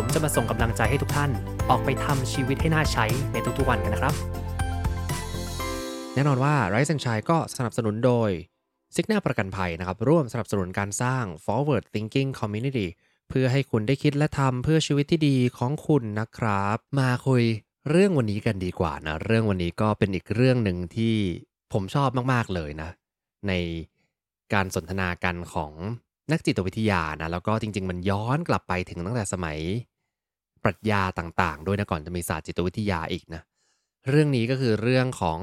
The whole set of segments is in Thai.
ผมจะมาส่งกำลังใจให้ทุกท่าน ออกไปทำชีวิตให้น่าใช้ในทุกๆวันกันนะครับ แน่นอนว่า Rise and Shine ก็สนับสนุนโดยซิกนาประกันภัยนะครับ ร่วมสนับสนุนการสร้าง forward thinking community เพื่อให้คุณได้คิดและทำเพื่อชีวิตที่ดีของคุณนะครับ มาคุยเรื่องวันนี้กันดีกว่านะ เรื่องวันนี้ก็เป็นอีกเรื่องหนึ่งที่ผมชอบมาก ๆ เลยนะ ในการสนทนากันของ นักจิตวิทยานะแล้วก็จริง ๆ มันย้อนกลับไปถึงตั้งแต่สมัยปรัชญาต่างๆ ด้วยนะก่อนจะมีศาสตร์จิตวิทยาอีกนะเรื่องนี้ก็คือเรื่องของ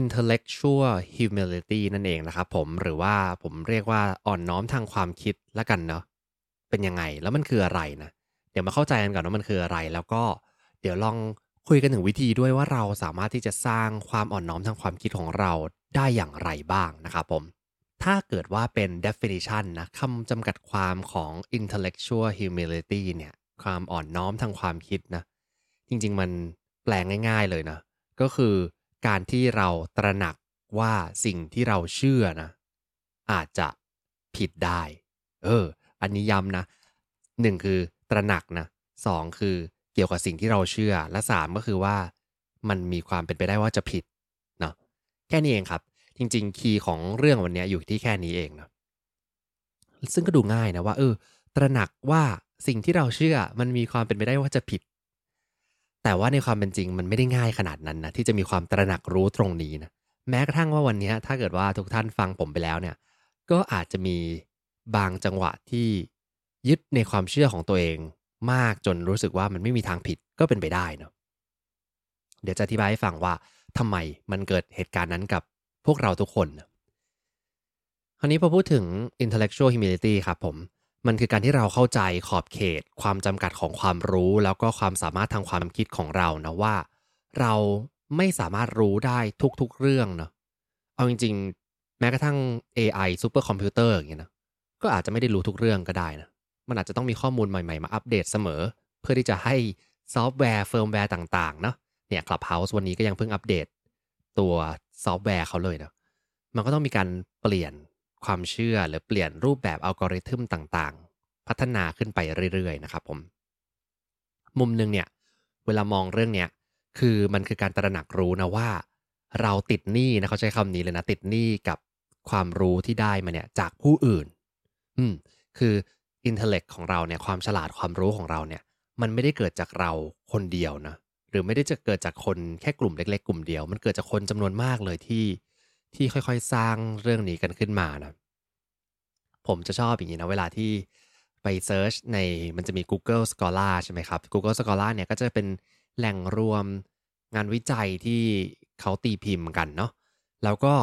intellectual humility นั่นเองนะครับผมหรือว่าผมเรียกว่าอ่อนน้อมทางความคิดละกันเนาะเป็นยังไงแล้วมันคืออะไรนะเดี๋ยวมาเข้าใจกันก่อนว่ามันคืออะไร แล้วก็เดี๋ยวลองคุยกันถึงวิธีด้วยว่าเราสามารถที่จะสร้างความอ่อนน้อมทางความคิดของเราได้อย่างไรบ้างนะครับผม ถ้าเกิดว่าเป็น definition นะคำจำกัดความของ intellectual humility เนี่ยความอ่อนน้อมทางความคิดนะ จริงๆมันแปลงง่าย ๆเลยนะ ก็คือการที่เราตระหนักว่าสิ่งที่เราเชื่อนะ อาจจะผิดได้ เออ อันนี้ย้ำนะหนึ่งคือตระหนักนะสองคือเกี่ยวกับสิ่งที่เราเชื่อ และสามก็คือว่ามันมีความเป็นไปได้ว่าจะผิดเนาะแค่นี้เองครับ จริงๆ คีย์ของเรื่องวันนี้อยู่ที่แค่นี้เองนะซึ่งก็ดูง่ายนะว่าเออ ตระหนักว่าสิ่งที่เราเชื่อมันมีความเป็นไปได้ว่าจะผิด แต่ว่าในความเป็นจริงมันไม่ได้ง่ายขนาดนั้นนะที่จะมีความตระหนักรู้ตรงนี้นะแม้กระทั่งว่าวันนี้ถ้าเกิดว่าทุกท่านฟังผมไปแล้วเนี่ย ก็อาจจะมีบางจังหวะที่ยึดในความเชื่อของตัวเองมากจนรู้สึกว่ามันไม่มีทางผิดก็เป็นไปได้เนาะเดี๋ยวจะอธิบายให้ฟังว่าทำไมมันเกิดเหตุการณ์นั้นกับ พวกเราทุกคน คราวนี้พอพูดถึง intellectual humility ครับผม มันคือการที่เราเข้าใจขอบเขต ความจำกัดของความรู้ แล้วก็ความสามารถทางความคิดของเรานะว่า เราไม่สามารถรู้ได้ทุกๆเรื่องเนาะเอาจริงๆ แม้กระทั่ง AI ซูเปอร์คอมพิวเตอร์อย่างเงี้ยนะก็อาจจะไม่ได้รู้ทุกเรื่องก็ได้นะมันอาจจะต้องมีข้อมูลใหม่ๆ มาอัปเดตเสมอ เพื่อที่จะให้ซอฟต์แวร์เฟิร์มแวร์ต่างๆเนาะเนี่ย Clubhouse วันนี้ก็ยังเพิ่งอัปเดต ตัวซอฟต์แวร์เขาเลยนะมันก็ต้องมีการเปลี่ยนความเชื่อหรือเปลี่ยนรูปแบบอัลกอริทึมต่างๆ พัฒนาขึ้นไปเรื่อยๆนะครับผม มุมหนึ่งเนี่ย เวลามองเรื่องเนี้ยคือมันคือการตระหนักรู้นะว่า เราติดหนี้นะเขาใช้คำนี้เลยนะ ติดหนี้กับความรู้ที่ได้มาเนี่ยจากผู้อื่น อืมคืออินเทลเล็กของเราเนี่ยความฉลาดความรู้ของเราเนี่ย มันไม่ได้เกิดจากเราคนเดียวนะ หรือไม่ได้จะเกิดจากคนแค่กลุ่มเล็ก ๆ กลุ่มเดียว มันเกิดจากคนจำนวนมากเลยที่ที่ค่อยๆ สร้างเรื่องนี้กันขึ้นมานะผมจะชอบอย่างนี้นะเวลาที่ไปเซิร์ชในมันจะมี Google Scholar ใช่ไหมครับ Google Scholar เนี่ยก็จะเป็นแหล่งรวมงานวิจัยที่เขาตีพิมพ์กันเนาะแล้วก็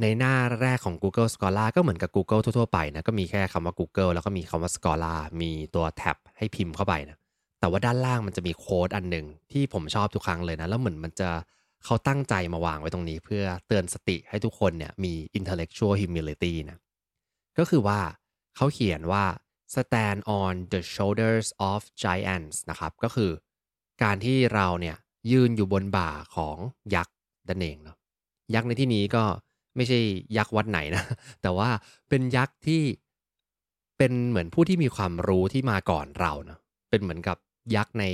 ในหน้าแรกของ Google Scholar ก็เหมือนกับ Google ทั่วๆไปนะก็มีแค่คำว่า Google แล้วก็มีคำว่า Scholar มีตัวแท็บให้พิมพ์เข้าไปนะ แต่ว่าด้านล่างมันจะมีโค้ดอันหนึ่งที่ผมชอบทุกครั้งเลยนะ แล้วเหมือนมันจะเขาตั้งใจมาวางไว้ตรงนี้ เพื่อเตือนสติให้ทุกคนเนี่ยมี intellectual humility นะก็คือว่าเขาเขียนว่า stand on the shoulders of giants นะครับ ก็คือการที่เราเนี่ยยืนอยู่บนบ่าของยักษ์นั่นเองเนาะยักษ์ในที่นี้ก็ไม่ใช่ยักษ์วัดไหนนะ แต่ว่าเป็นยักษ์ที่เป็นเหมือนผู้ที่มีความรู้ที่มาก่อนเราเนาะเป็นเหมือนกับ ยักษ์ใน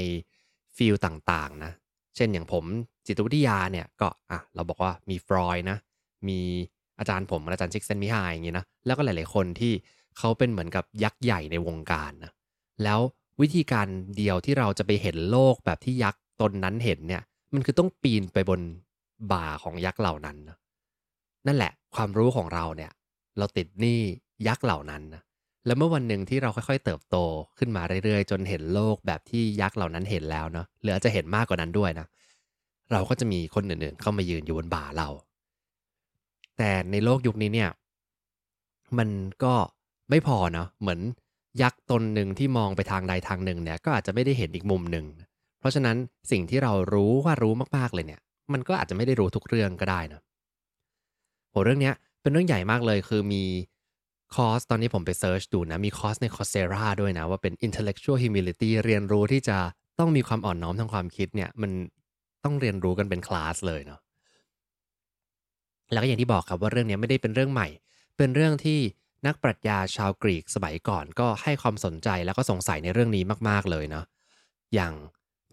field ต่างๆนะ เช่นอย่างผมจิตวิทยาเนี่ยก็อะเราบอกว่ามีฟรอยด์นะ มีอาจารย์ผมอาจารย์ชิกเซนต์มิฮายอย่างงี้นะ แล้วก็หลาย ๆ คนที่เขาเป็นเหมือนกับยักษ์ใหญ่ในวงการนะ แล้ววิธีการเดียวที่เราจะไปเห็นโลกแบบที่ยักษ์ตนนั้นเห็นเนี่ย มันคือต้องปีนไปบนบ่าของยักษ์เหล่านั้นนะนั่นแหละความรู้ของเราเนี่ย เราติดหนี้ยักษ์เหล่านั้นนะ แล้วเมื่อวันหนึ่งที่เราค่อยๆ เติบโตขึ้นมาเรื่อยๆ จนเห็นโลกแบบที่ยักษ์เหล่านั้นเห็นแล้วเนาะหรืออาจจะเห็นมากกว่านั้นด้วยนะ เราก็จะมีคนอื่นๆ เข้ามายืนอยู่บนบ่าเรา แต่ในโลกยุคนี้เนี่ย มันก็ไม่พอเนาะเหมือนยักษ์ตนหนึ่งที่มองไปทางใดทางหนึ่งเนี่ย ก็อาจจะไม่ได้เห็นอีกมุมหนึ่ง เพราะฉะนั้นสิ่งที่เรารู้ว่ารู้มากๆเลยเนี่ย มันก็อาจจะไม่ได้รู้ทุกเรื่องก็ได้นะโหเรื่องเนี้ยเป็นเรื่องใหญ่มากเลยคือมี คอร์สตอนนี้ผมไป search ดูนะ มีคอร์สใน Coursera ด้วยนะ ว่าเป็น intellectual humility เรียนรู้ที่จะต้องมีความอ่อนน้อมทางความคิดเนี่ย มันต้องเรียนรู้กันเป็นคลาสเลยเนาะแล้วก็อย่างที่บอกครับว่าเรื่องนี้ไม่ได้เป็นเรื่องใหม่ เป็นเรื่องที่นักปรัชญาชาวกรีกสมัยก่อน ก็ให้ความสนใจแล้วก็สงสัยในเรื่องนี้มากๆเลยเนาะอย่าง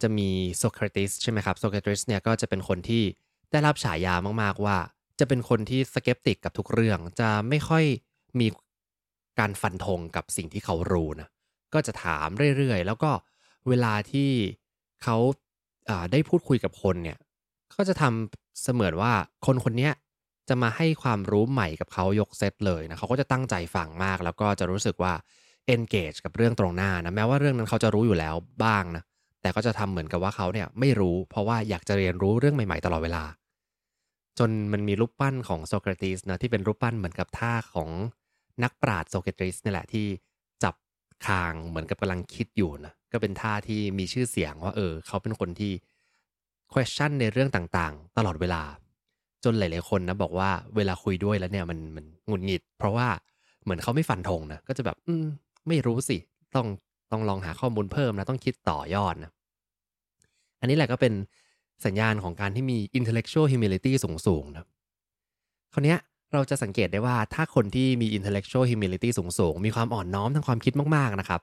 จะมีโซเครติสใช่ไหมครับโซเครติสเนี่ยก็จะเป็นคนที่ได้รับฉายามากๆว่า จะเป็นคนที่สเกปติกกับทุกเรื่อง จะไม่ค่อยมี การฟันธงกับสิ่งที่เขารู้นะก็จะถามเรื่อยๆ แล้วก็เวลาที่เขาได้พูดคุยกับคนเนี่ยก็จะทำเสมือนว่าคนคนนี้จะมาให้ความรู้ใหม่กับเขายกเซตเลยนะเขาก็จะตั้งใจฟังมาก แล้วก็จะรู้สึกว่า engage กับเรื่องตรงหน้านะแม้ว่าเรื่องนั้นเขาจะรู้อยู่แล้วบ้างนะแต่ก็จะทำเหมือนกับว่าเขาเนี่ยไม่รู้ เพราะว่าอยากจะเรียนรู้เรื่องใหม่ๆตลอดเวลา จนมันมีรูปปั้นของโซเครติสนะที่เป็นรูปปั้นเหมือนกับท่าของ นักปราชญ์โซเครติสนี่แหละที่จับคางเหมือนกับกำลังคิดอยู่นะก็เป็นท่าที่มีชื่อเสียงว่าเออ เขาเป็นคนที่ question ในเรื่องต่างๆ ตลอดเวลา จนหลายๆคนนะบอกว่าเวลาคุยด้วยแล้วเนี่ยมันมันหงุดหงิด เพราะว่าเหมือนเขาไม่ฟันธงนะก็จะแบบ อืม ไม่รู้สิ ต้องต้องลองหาข้อมูลเพิ่มนะต้องคิดต่อยอดนะอันนี้แหละก็เป็นสัญญาณของการที่มี intellectual humility สูงๆนะคราวนี้ เราจะสังเกตได้ว่าถ้าคนที่มี intellectual humility สูงๆ มีความอ่อนน้อมทางความคิดมากๆนะครับ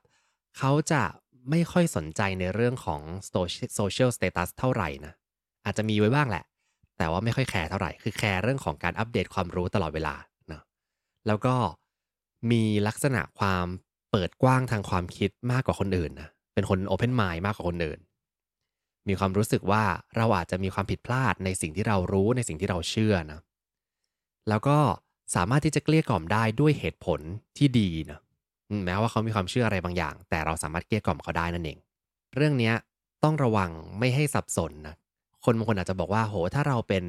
เขาจะไม่ค่อยสนใจในเรื่องของ social status เท่าไหร่นะ อาจจะมีไว้บ้างแหละ แต่ว่าไม่ค่อยแคร์เท่าไหร่ คือแคร์เรื่องของการอัปเดตความรู้ตลอดเวลาเนาะแล้วก็มีลักษณะความเปิดกว้างทางความคิดมากกว่าคนอื่นนะ เป็นคน open mind มากกว่าคนอื่น มีความรู้สึกว่าเราอาจจะมีความผิดพลาดในสิ่งที่เรารู้ในสิ่งที่เราเชื่อนะ แล้วก็สามารถที่จะเกลี้ยกล่อมได้ด้วยเหตุผลที่ดีนะแม้ว่าเขามีความเชื่ออะไรบางอย่าง แต่เราสามารถเกลี้ยกล่อมเขาได้นั่นเอง เรื่องนี้ต้องระวังไม่ให้สับสนนะคนบางคนอาจจะบอกว่าโห ถ้าเราเป็น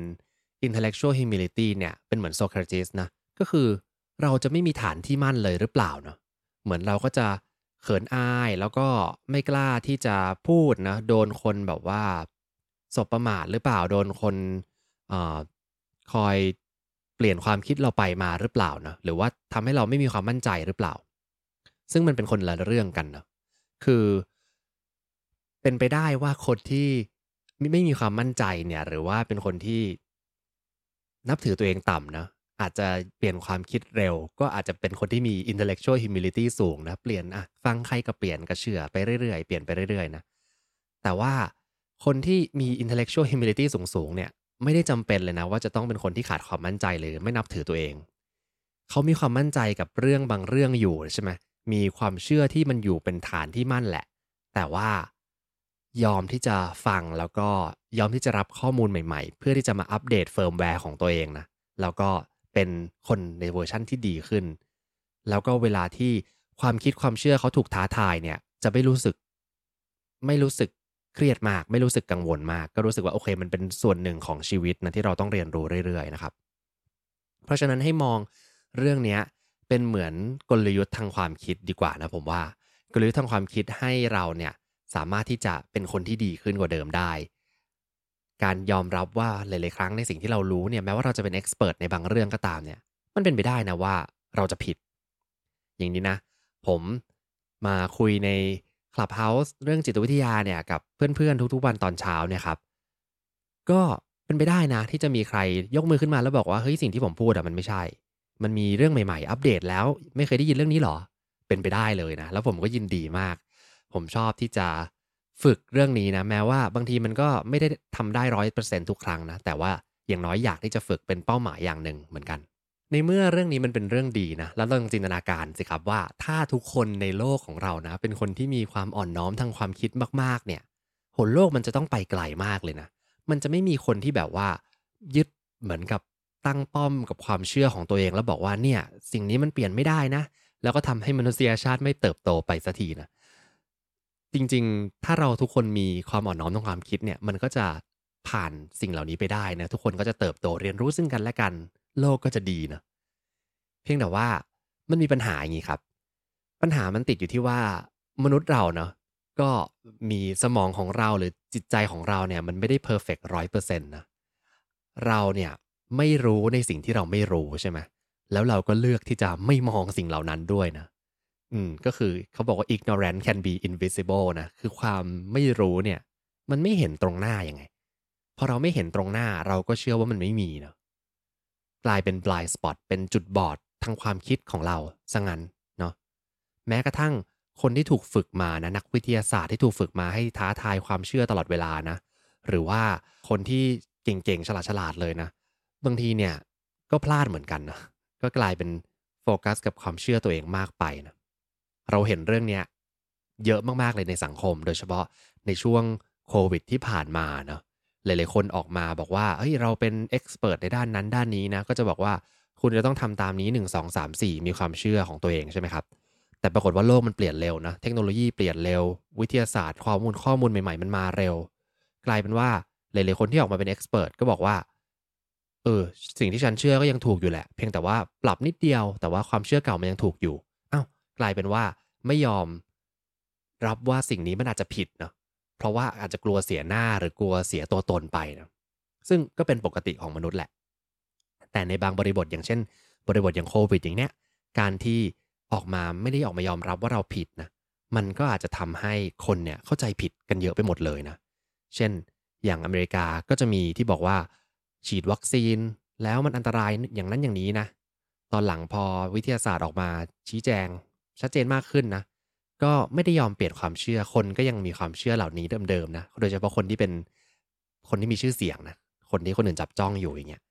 intellectual humility เนี่ยเป็นเหมือนโซเครติสนะก็คือเราจะไม่มีฐานที่มั่นเลยหรือเปล่าเนาะเหมือนเราก็จะเขินอายแล้วก็ไม่กล้าที่จะพูดนะโดนคนแบบว่าสบประมาทหรือเปล่าโดนคนอคอย เปลี่ยนความคิดเราไปมาหรือเปล่าเนะหรือว่าทำให้เราไม่มีความมั่นใจหรือเปล่า ซึ่งมันเป็นคนละเรื่องกันนะคือ เป็นไปได้ว่าคนที่ไม่มีความมั่นใจเนี่ย หรือว่าเป็นคนที่นับถือตัวเองต่ำนะอาจจะเปลี่ยนความคิดเร็ว ก็อาจจะเป็นคนที่มี intellectual humility สูงนะเปลี่ยนอะฟังใครก็เปลี่ยนก็เชื่อไปเรื่อยๆ เปลี่ยนไปเรื่อยๆนะแต่ว่าคนที่มี intellectual humility สูงๆเนี่ย ไม่ได้จำเป็นเลยนะว่าจะต้องเป็นคนที่ขาดความมั่นใจหรือไม่นับถือตัวเอง เขามีความมั่นใจกับเรื่องบางเรื่องอยู่ใช่ไหมมีความเชื่อที่มันอยู่เป็นฐานที่มั่นแหละ แต่ว่ายอมที่จะฟังแล้วก็ยอมที่จะรับข้อมูลใหม่ๆ เพื่อที่จะมาอัปเดตเฟิร์มแวร์ของตัวเองนะ แล้วก็เป็นคนในเวอร์ชั่นที่ดีขึ้น แล้วก็เวลาที่ความคิดความเชื่อเขาถูกท้าทายเนี่ย จะไม่รู้สึก ไม่รู้สึก เครียดมากไม่รู้สึกกังวลมาก ก็รู้สึกว่าโอเค มันเป็นส่วนหนึ่งของชีวิตนะที่เราต้องเรียนรู้เรื่อยๆนะครับ เพราะฉะนั้นให้มองเรื่องนี้เป็นเหมือนกลยุทธ์ทางความคิดดีกว่านะผมว่ากลยุทธ์ทางความคิดให้เราเนี่ยสามารถที่จะเป็นคนที่ดีขึ้นกว่าเดิมได้ การยอมรับว่าหลายๆครั้งในสิ่งที่เรารู้เนี่ยแม้ว่าเราจะเป็นเอ็กซ์เพรสในบางเรื่องก็ตามเนี่ยมันเป็นไปได้นะว่าเราจะผิด อย่างนี้นะ ผมมาคุยใน Clubhouse เรื่องจิตวิทยาเนี่ยกับเพื่อนๆทุกๆวันตอนเช้าเนี่ยครับ ก็เป็นไปได้นะ ที่จะมีใครยกมือขึ้นมาแล้วบอกว่าเฮ้ยสิ่งที่ผมพูดอะมันไม่ใช่ มันมีเรื่องใหม่ๆ อัปเดตแล้วไม่เคยได้ยินเรื่องนี้หรอ เป็นไปได้เลยนะ แล้วผมก็ยินดีมาก ผมชอบที่จะฝึกเรื่องนี้นะ แม้ว่าบางทีมันก็ไม่ได้ทำได้ร้อยเปอร์เซ็นทุกครั้งนะ แต่ว่าอย่างน้อยอยากที่จะฝึกเป็นเป้าหมายอย่างหนึ่งเหมือนกัน ในเมื่อเรื่องนี้มันเป็นเรื่องดีนะ แล้วลองจินตนาการสิครับว่าถ้าทุกคนในโลกของเรานะ เป็นคนที่มีความอ่อนน้อมทางความคิดมากๆ เนี่ยหนโลกมันจะต้องไปไกลมากเลยนะ มันจะไม่มีคนที่แบบว่า ยึดเหมือนกับตั้งป้อมกับความเชื่อของตัวเองแล้วบอกว่าเนี่ย สิ่งนี้มันเปลี่ยนไม่ได้นะ แล้วก็ทำให้มนุษยชาติไม่เติบโตไปสักทีนะ จริงๆ ถ้าเราทุกคนมีความอ่อนน้อมทางความคิดเนี่ย มันก็จะผ่านสิ่งเหล่านี้ไปได้นะ ทุกคนก็จะเติบโตเรียนรู้ซึ่งกันและกัน โลกก็จะดีนะเพียงแต่ว่ามันมีปัญหาอย่างนี้ครับ ปัญหามันติดอยู่ที่ว่ามนุษย์เราเนาะก็มีสมองของเราหรือจิตใจของเราเนี่ย มันไม่ได้เพอร์เฟกต์ร้อยเปอร์เซ็นต์นะเราเนี่ยไม่รู้ในสิ่งที่เราไม่รู้ใช่ไหมแล้วเราก็เลือกที่จะไม่มองสิ่งเหล่านั้นด้วยนะ อืมก็คือเขาบอกว่า ignorance can be invisible นะคือความไม่รู้เนี่ย มันไม่เห็นตรงหน้ายังไงพอเราไม่เห็นตรงหน้าเราก็เชื่อว่ามันไม่มีเนาะ กลายเป็น blind spot เป็นจุดบอดทางความคิดของเราซะงั้นเนาะแม้กระทั่งคนที่ถูกฝึกมานะนักวิทยาศาสตร์ที่ถูกฝึกมาให้ท้าทายความเชื่อตลอดเวลานะ หรือว่าคนที่เก่งๆฉลาดๆเลยนะบางทีเนี่ยก็พลาดเหมือนกันนะก็กลายเป็นโฟกัสกับความเชื่อตัวเองมากไปนะเราเห็นเรื่องเนี้ยเยอะมากๆเลยในสังคม โดยเฉพาะในช่วงโควิดที่ผ่านมาเนาะ หลาย ๆ คนออกมาบอกว่าเฮ้ยเราเป็นเอ็กซ์เพรสในด้านนั้นด้านนี้นะก็จะบอกว่าคุณจะต้องทำตามนี้ 1 2 3 4 มีความเชื่อของตัวเองใช่ไหมครับ แต่ปรากฏว่าโลกมันเปลี่ยนเร็วนะ เทคโนโลยีเปลี่ยนเร็ว วิทยาศาสตร์ข้อมูลข้อมูลใหม่ ๆ มันมาเร็ว กลายเป็นว่าหลาย ๆ คนที่ออกมาเป็นเอ็กซ์เพรสก็บอกว่า เออ สิ่งที่ฉันเชื่อก็ยังถูกอยู่แหละ เพียงแต่ว่าปรับนิดเดียว แต่ว่าความเชื่อเก่ามันยังถูกอยู่อ้าวกลายเป็นว่าไม่ยอม รับว่าสิ่งนี้มันอาจจะผิดเนาะ เพราะว่าอาจจะกลัวเสียหน้าหรือกลัวเสียตัวตนไปนะซึ่งก็เป็นปกติของมนุษย์แหละ แต่ในบางบริบทอย่างเช่น บริบทอย่างโควิดอย่างเนี้ยการที่ออกมาไม่ได้ออกมายอมรับว่าเราผิดนะมันก็อาจจะทำให้คนเนี่ยเข้าใจผิดกันเยอะไปหมดเลยนะ เช่น อย่างอเมริกาก็จะมีที่บอกว่า ฉีดวัคซีนแล้วมันอันตรายอย่างนั้นอย่างนี้นะ ตอนหลังพอวิทยาศาสตร์ออกมาชี้แจงชัดเจนมากขึ้นนะ ก็ไม่ได้ยอมเปลี่ยนความเชื่อคนก็ยังมีความเชื่อเหล่านี้เดิมๆนะโดยเฉพาะคนที่เป็นคนที่มีชื่อเสียงนะคนที่คนอื่นจับจ้องอยู่อย่างเงี้ย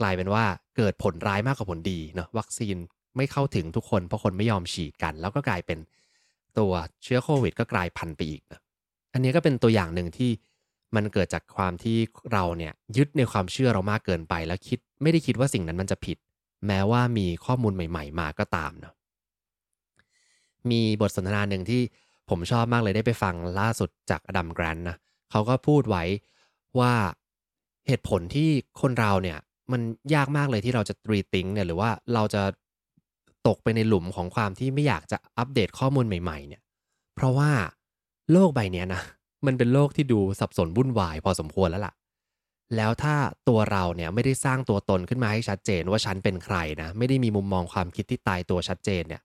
กลายเป็นว่าเกิดผลร้ายมากกว่าผลดีเนาะวัคซีนไม่เข้าถึงทุกคนเพราะคนไม่ยอมฉีดกัน แล้วก็กลายเป็นตัวเชื้อโควิด ก็กลายพันธุ์ไปอีกนะอันนี้ก็เป็นตัวอย่างหนึ่งที่มันเกิดจากความที่เราเนี่ยยึดในความเชื่อเรามากเกินไป แล้วคิดไม่ได้คิดว่าสิ่งนั้นมันจะผิด แม้ว่ามีข้อมูลใหม่ ๆ มาก็ตามเนาะ มีบทสนทนาหนึ่งที่ผมชอบมากเลยได้ไปฟังล่าสุดจากอดัมแกรนนะเขาก็พูดไว้ว่าเหตุผลที่คนเราเนี่ย มันยากมากเลยที่เราจะรีทิงเนี่ยหรือว่าเราจะตกไปในหลุมของความที่ไม่อยากจะอัปเดตข้อมูลใหม่ ๆ เนี่ย เพราะว่าโลกใบนี้นะมันเป็นโลกที่ดูสับสนวุ่นวายพอสมควรแล้วล่ะ แล้วถ้าตัวเราเนี่ยไม่ได้สร้างตัวตนขึ้นมาให้ชัดเจนว่าฉันเป็นใครนะ ไม่ได้มีมุมมองความคิดที่ตายตัวชัดเจนเนี่ย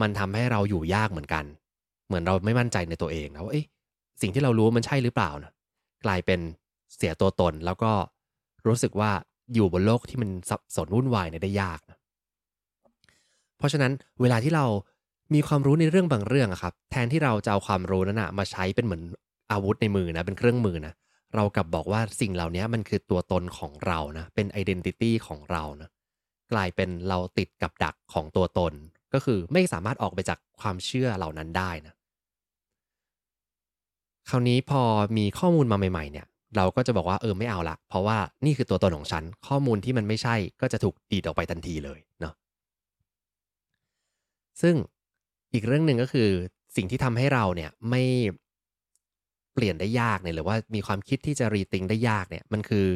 มันทำให้เราอยู่ยากเหมือนกัน เหมือนเราไม่มั่นใจในตัวเองนะว่าเอ๊ะสิ่งที่เรารู้มันใช่หรือเปล่านะกลายเป็นเสียตัวตนแล้วก็รู้สึกว่าอยู่บนโลกที่มันสับสนวุ่นวายเนี่ยได้ยากนะเพราะฉะนั้นเวลาที่เรามีความรู้ในเรื่องบางเรื่องครับ แทนที่เราจะเอาความรู้นั้นนะมาใช้เป็นเหมือนอาวุธในมือนะเป็นเครื่องมือนะเรากลับบอกว่าสิ่งเหล่านี้มันคือตัวตนของเรานะเป็น identity ของเรานะกลายเป็นเราติดกับดักของตัวตน ก็คือไม่สามารถออกไปจากความเชื่อเหล่านั้นได้นะคราวนี้พอมีข้อมูลมาใหม่ ๆ เนี่ย เราก็จะบอกว่าเออไม่เอาละ เพราะว่านี่คือตัวตนของฉัน ข้อมูลที่มันไม่ใช่ก็จะถูกดีดออกไปทันทีเลยเนาะซึ่งอีกเรื่องหนึ่งก็คือสิ่งที่ทำให้เราเนี่ยไม่เปลี่ยนได้ยากเนี่ยหรือว่ามีความคิดที่จะรีติงได้ยากเนี่ยมันคือ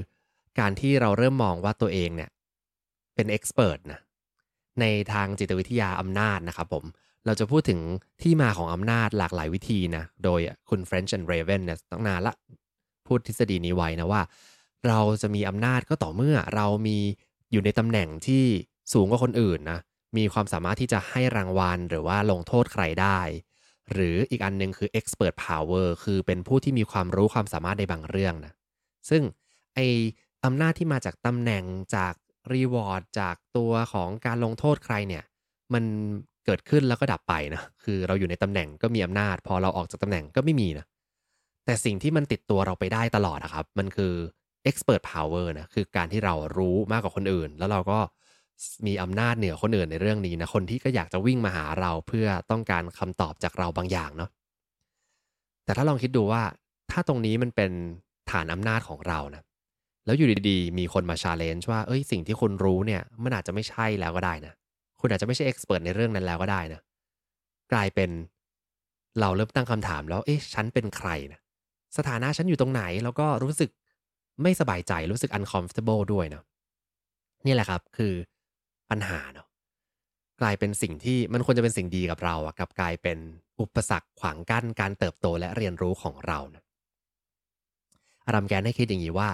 การที่เราเริ่มมองว่าตัวเองเนี่ยเป็นเอ็กซ์เพรสนะ ในทางจิตวิทยาอำนาจนะครับผมเราจะพูดถึงที่มาของอำนาจหลากหลายวิธีนะ โดยคุณ French and Raven เนี่ยตั้งนานละพูดทฤษฎีนี้ไว้นะว่า เราจะมีอำนาจก็ต่อเมื่อเรามีอยู่ในตำแหน่งที่สูงกว่าคนอื่นนะ มีความสามารถที่จะให้รางวัลหรือว่าลงโทษใครได้ หรืออีกอันนึงคือ expert power คือเป็นผู้ที่มีความรู้ความสามารถในบางเรื่องนะ ซึ่งไออำนาจที่มาจากตำแหน่งจาก รีวอร์ดจากตัวของการลงโทษใครเนี่ย มันเกิดขึ้นแล้วก็ดับไปนะคือเราอยู่ในตำแหน่งก็มีอำนาจ พอเราออกจากตำแหน่งก็ไม่มีนะแต่สิ่งที่มันติดตัวเราไปได้ตลอดนะครับ มันคือ expert power นะคือการที่เรารู้มากกว่าคนอื่น แล้วเราก็มีอำนาจเหนือคนอื่นในเรื่องนี้นะคนที่ก็อยากจะวิ่งมาหาเราเพื่อต้องการคำตอบจากเราบางอย่างเนาะแต่ถ้าลองคิดดูว่าถ้าตรงนี้มันเป็นฐานอำนาจของเรานะ แล้วอยู่ดีๆ มีคนมา challenge ว่า เอ้ยสิ่งที่คุณรู้เนี่ย มันอาจจะไม่ใช่แล้วก็ได้นะ คุณอาจจะไม่ใช่ expert ในเรื่องนั้นแล้วก็ได้นะ กลายเป็นเราเริ่มตั้งคำถามแล้วเอ๊ะฉันเป็นใครนะสถานะฉันอยู่ตรงไหน แล้วก็รู้สึกไม่สบายใจรู้สึก uncomfortable ด้วยเนาะนี่แหละครับคือปัญหาเนาะกลายเป็นสิ่งที่มันควรจะเป็นสิ่งดีกับเราอะกับกลายเป็นอุปสรรคขวางกั้นการเติบโตและเรียนรู้ของเรานะอารัมแกนให้คิดอย่างนี้ว่า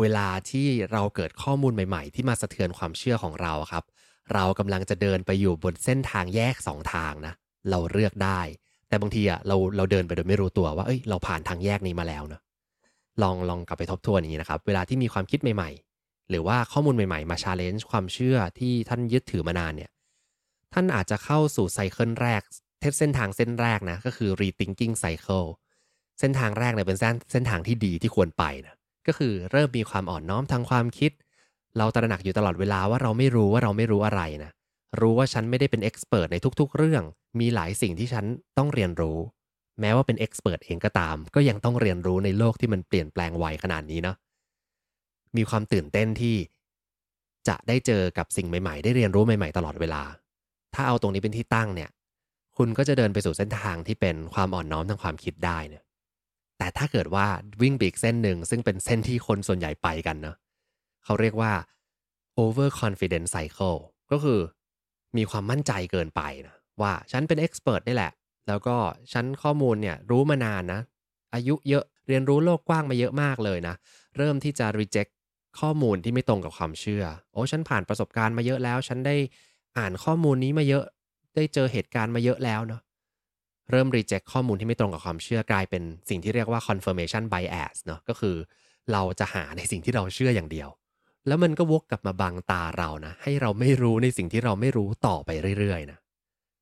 เวลาที่เราเกิดข้อมูลใหม่ ๆ ที่มาสะเทือนความเชื่อของเราครับ เรากำลังจะเดินไปอยู่บนเส้นทางแยกสองทางนะ เราเลือกได้ แต่บางทีอะเราเราเดินไปโดยไม่รู้ตัวว่าเอ้ยเราผ่านทางแยกนี้มาแล้วเนะลองลองกลับไปทบทวนอย่างนี้นะครับ เวลาที่มีความคิดใหม่ๆ หรือว่าข้อมูลใหม่ๆ มาชาเลนจ์ความเชื่อที่ท่านยึดถือมานานเนี่ย ท่านอาจจะเข้าสู่ไซเคิลแรกเส้นทางเส้นแรกนะก็คือ rethinking cycle เส้นทางแรกเนี่ยเป็นเส้นเส้นทางที่ดีที่ควรไปนะ ก็คือเริ่มมีความอ่อนน้อมทางความคิด เราตระหนักอยู่ตลอดเวลาว่าเราไม่รู้ว่าเราไม่รู้อะไรนะรู้ว่าฉันไม่ได้เป็นเอ็กซ์เพรสในทุก ๆ เรื่อง มีหลายสิ่งที่ฉันต้องเรียนรู้ แม้ว่าเป็นเอ็กซ์เพรสเองก็ตาม ก็ยังต้องเรียนรู้ในโลกที่มันเปลี่ยนแปลงไวขนาดนี้เนาะมีความตื่นเต้นที่จะได้เจอกับสิ่งใหม่ๆ ได้เรียนรู้ใหม่ๆ ตลอดเวลา ถ้าเอาตรงนี้เป็นที่ตั้งเนี่ย คุณก็จะเดินไปสู่เส้นทางที่เป็นความอ่อนน้อมทางความคิดได้เนี่ย แต่ถ้าเกิดว่าวิ่งบีกเส้นหนึ่ง ซึ่งเป็นเส้นที่คนส่วนใหญ่ไปกันเนาะเขาเรียกว่า over confidence cycle ก็คือมีความมั่นใจเกินไปนะว่าฉันเป็นเอ็กซ์เพรสนี่แหละ แล้วก็ฉันข้อมูลเนี่ยรู้มานานนะ อายุเยอะเรียนรู้โลกกว้างมาเยอะมากเลยนะ เริ่มที่จะ reject ข้อมูลที่ไม่ตรงกับความเชื่อ โอ้ฉันผ่านประสบการณ์มาเยอะแล้ว ฉันได้อ่านข้อมูลนี้มาเยอะ ได้เจอเหตุการณ์มาเยอะแล้วเนาะ เริ่ม reject ข้อมูลที่ไม่ตรงกับความเชื่อกลายเป็นสิ่งที่เรียกว่า confirmation bias เนาะก็คือเราจะหาในสิ่งที่เราเชื่ออย่างเดียว แล้วมันก็วกกลับมาบังตาเรานะ ให้เราไม่รู้ในสิ่งที่เราไม่รู้ต่อไปเรื่อยๆนะ